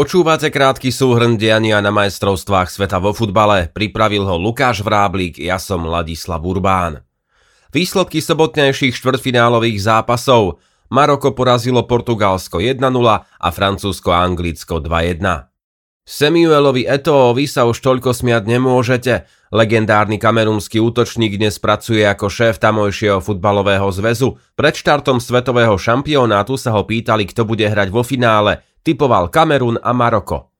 Počúvate krátky súhrn diania na majstrovstvách sveta vo futbale. Pripravil ho Lukáš Vráblík, ja som Ladislav Urbán. Výsledky sobotnejších štvrtfinálových zápasov. Maroko porazilo Portugalsko 1-0 a Francúzsko-Anglicko 2-1. Samuelovi Eto'ovi sa už toľko smiať nemôžete. Legendárny kamerúnsky útočník dnes pracuje ako šéf tamojšieho futbalového zväzu. Pred štartom svetového šampionátu sa ho pýtali, kto bude hrať vo finále – typoval Kamerun a Maroko.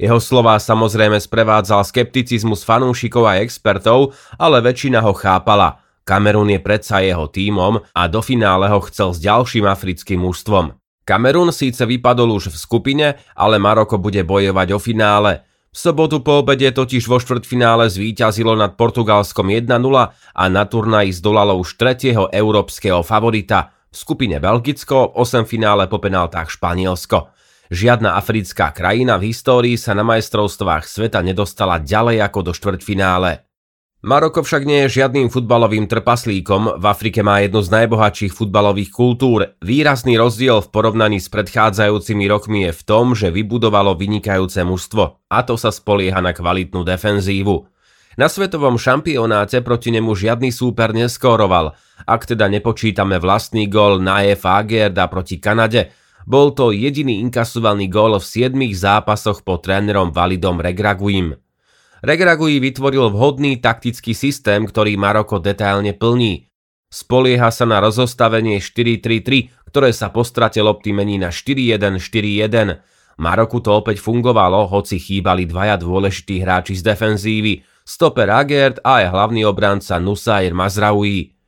Jeho slová samozrejme sprevádzal skepticizmus fanúšikov a expertov, ale väčšina ho chápala. Kamerun je predsa jeho tímom a do finále ho chcel s ďalším africkým mužstvom. Kamerun síce vypadol už v skupine, ale Maroko bude bojovať o finále. V sobotu po obede totiž vo štvrtfinále zvíťazilo nad Portugalskom 1-0 a na turnaji zdolalo už tretieho európskeho favorita. V skupine Belgicko, 8 finále po penáltach Španielsko. Žiadna africká krajina v histórii sa na majstrovstvách sveta nedostala ďalej ako do štvrťfinále. Maroko však nie je žiadnym futbalovým trpaslíkom, v Afrike má jednu z najbohatších futbalových kultúr. Výrazný rozdiel v porovnaní s predchádzajúcimi rokmi je v tom, že vybudovalo vynikajúce mužstvo a to sa spolieha na kvalitnú defenzívu. Na svetovom šampionáte proti nemu žiadny súper neskóroval, ak teda nepočítame vlastný gol na Agerda proti Kanade, bol to jediný inkasovaný gól v 7 zápasoch pod trénerom Validom Regraguim. Regragui vytvoril vhodný taktický systém, ktorý Maroko detailne plní. Spolieha sa na rozostavenie 4-3-3, ktoré sa po strate lopty mení na 4-1-4-1. Maroku to opäť fungovalo, hoci chýbali dvaja dôležití hráči z defenzívy, stoper Agert a aj hlavný obranca Nusair Mazraoui.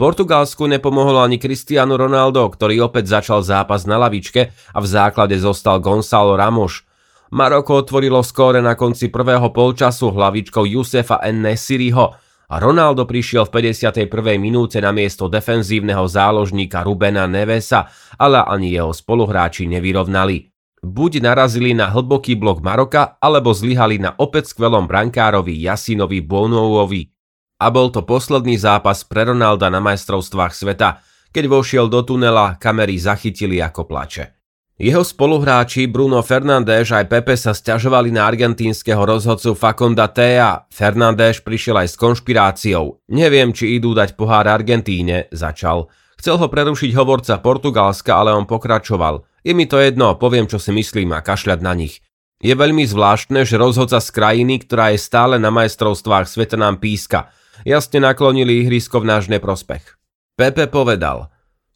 Portugalsku nepomohol ani Cristiano Ronaldo, ktorý opäť začal zápas na lavičke a v základe zostal Gonzalo Ramos. Maroko otvorilo skóre na konci prvého polčasu hlavičkou Jusefa N. Nesiriho a Ronaldo prišiel v 51. minúte na miesto defenzívneho záložníka Rubena Nevesa, ale ani jeho spoluhráči nevyrovnali. Buď narazili na hlboký blok Maroka, alebo zlyhali na opäť skvelom brankárovi Jasinovi Bonouovi a bol to posledný zápas pre Ronalda na majstrovstvách sveta. Keď vošiel do tunela, kamery zachytili ako plače. Jeho spoluhráči Bruno Fernández aj Pepe sa stiažovali na argentínskeho rozhodcu Faconda Tea. Fernández prišiel aj s konšpiráciou. Neviem, či idú dať pohár Argentíne, začal. Chcel ho prerušiť hovorca Portugalska, ale on pokračoval. Je mi to jedno, poviem, čo si myslím a kašľať na nich. Je veľmi zvláštne, že rozhodca z krajiny, ktorá je stále na majstrovstvách sveta nám píska – jasne naklonili ihrisko v náš neprospech. Pepe povedal,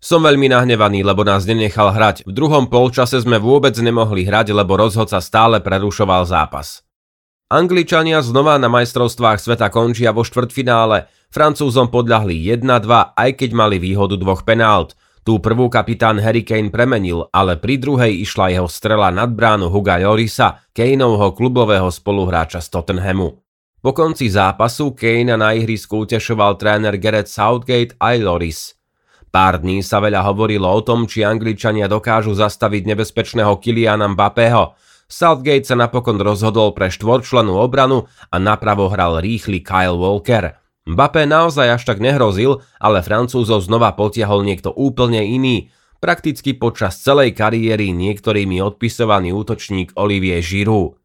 som veľmi nahnevaný, lebo nás nenechal hrať. V druhom polčase sme vôbec nemohli hrať, lebo rozhodca stále prerušoval zápas. Angličania znova na majstrovstvách sveta končia vo štvrtfinále. Francúzom podľahli 1-2, aj keď mali výhodu dvoch penált. Tú prvú kapitán Harry Kane premenil, ale pri druhej išla jeho strela nad bránu Huga Lorisa, Kaneovho klubového spoluhráča z Tottenhamu. Po konci zápasu Kane na ihrisku utešoval tréner Gareth Southgate aj Loris. Pár dní sa veľa hovorilo o tom, či Angličania dokážu zastaviť nebezpečného Kiliana Mbappého. Southgate sa napokon rozhodol pre štvorčlenú obranu a napravo hral rýchly Kyle Walker. Mbappé naozaj až tak nehrozil, ale Francúzov znova potiahol niekto úplne iný. Prakticky počas celej kariéry niektorými odpisovaný útočník Olivier Giroud.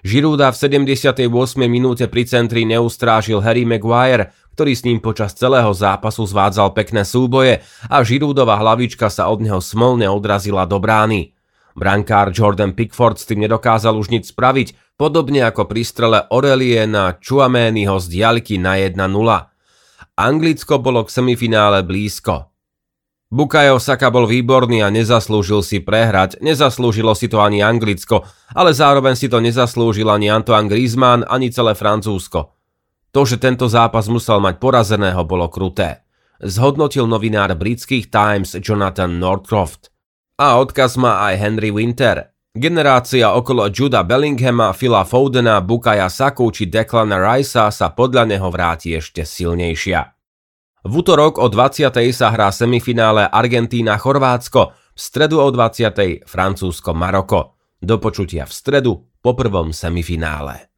Žirúda v 78. minúte pri centri neustrážil Harry Maguire, ktorý s ním počas celého zápasu zvádzal pekné súboje a Žirúdova hlavička sa od neho smolne odrazila do brány. Brankár Jordan Pickford s tým nedokázal už nič spraviť, podobne ako pri strele Aurelie na Chuameniho z diaľky na 1-0. Anglicko bolo k semifinále blízko. Bukayo Saka bol výborný a nezaslúžil si prehrať, nezaslúžilo si to ani Anglicko, ale zároveň si to nezaslúžil ani Antoine Griezmann, ani celé Francúzsko. To, že tento zápas musel mať porazeného, bolo kruté. Zhodnotil novinár britských Times Jonathan Northcroft. A odkaz má aj Henry Winter. Generácia okolo Juda Bellinghama, Phila Fodena, Bukaya Saku či Declana Ricea sa podľa neho vráti ešte silnejšia. V útorok o 20. sa hrá semifinále Argentína-Chorvátsko, v stredu o 20. Francúzsko-Maroko. Do počutia v stredu po prvom semifinále.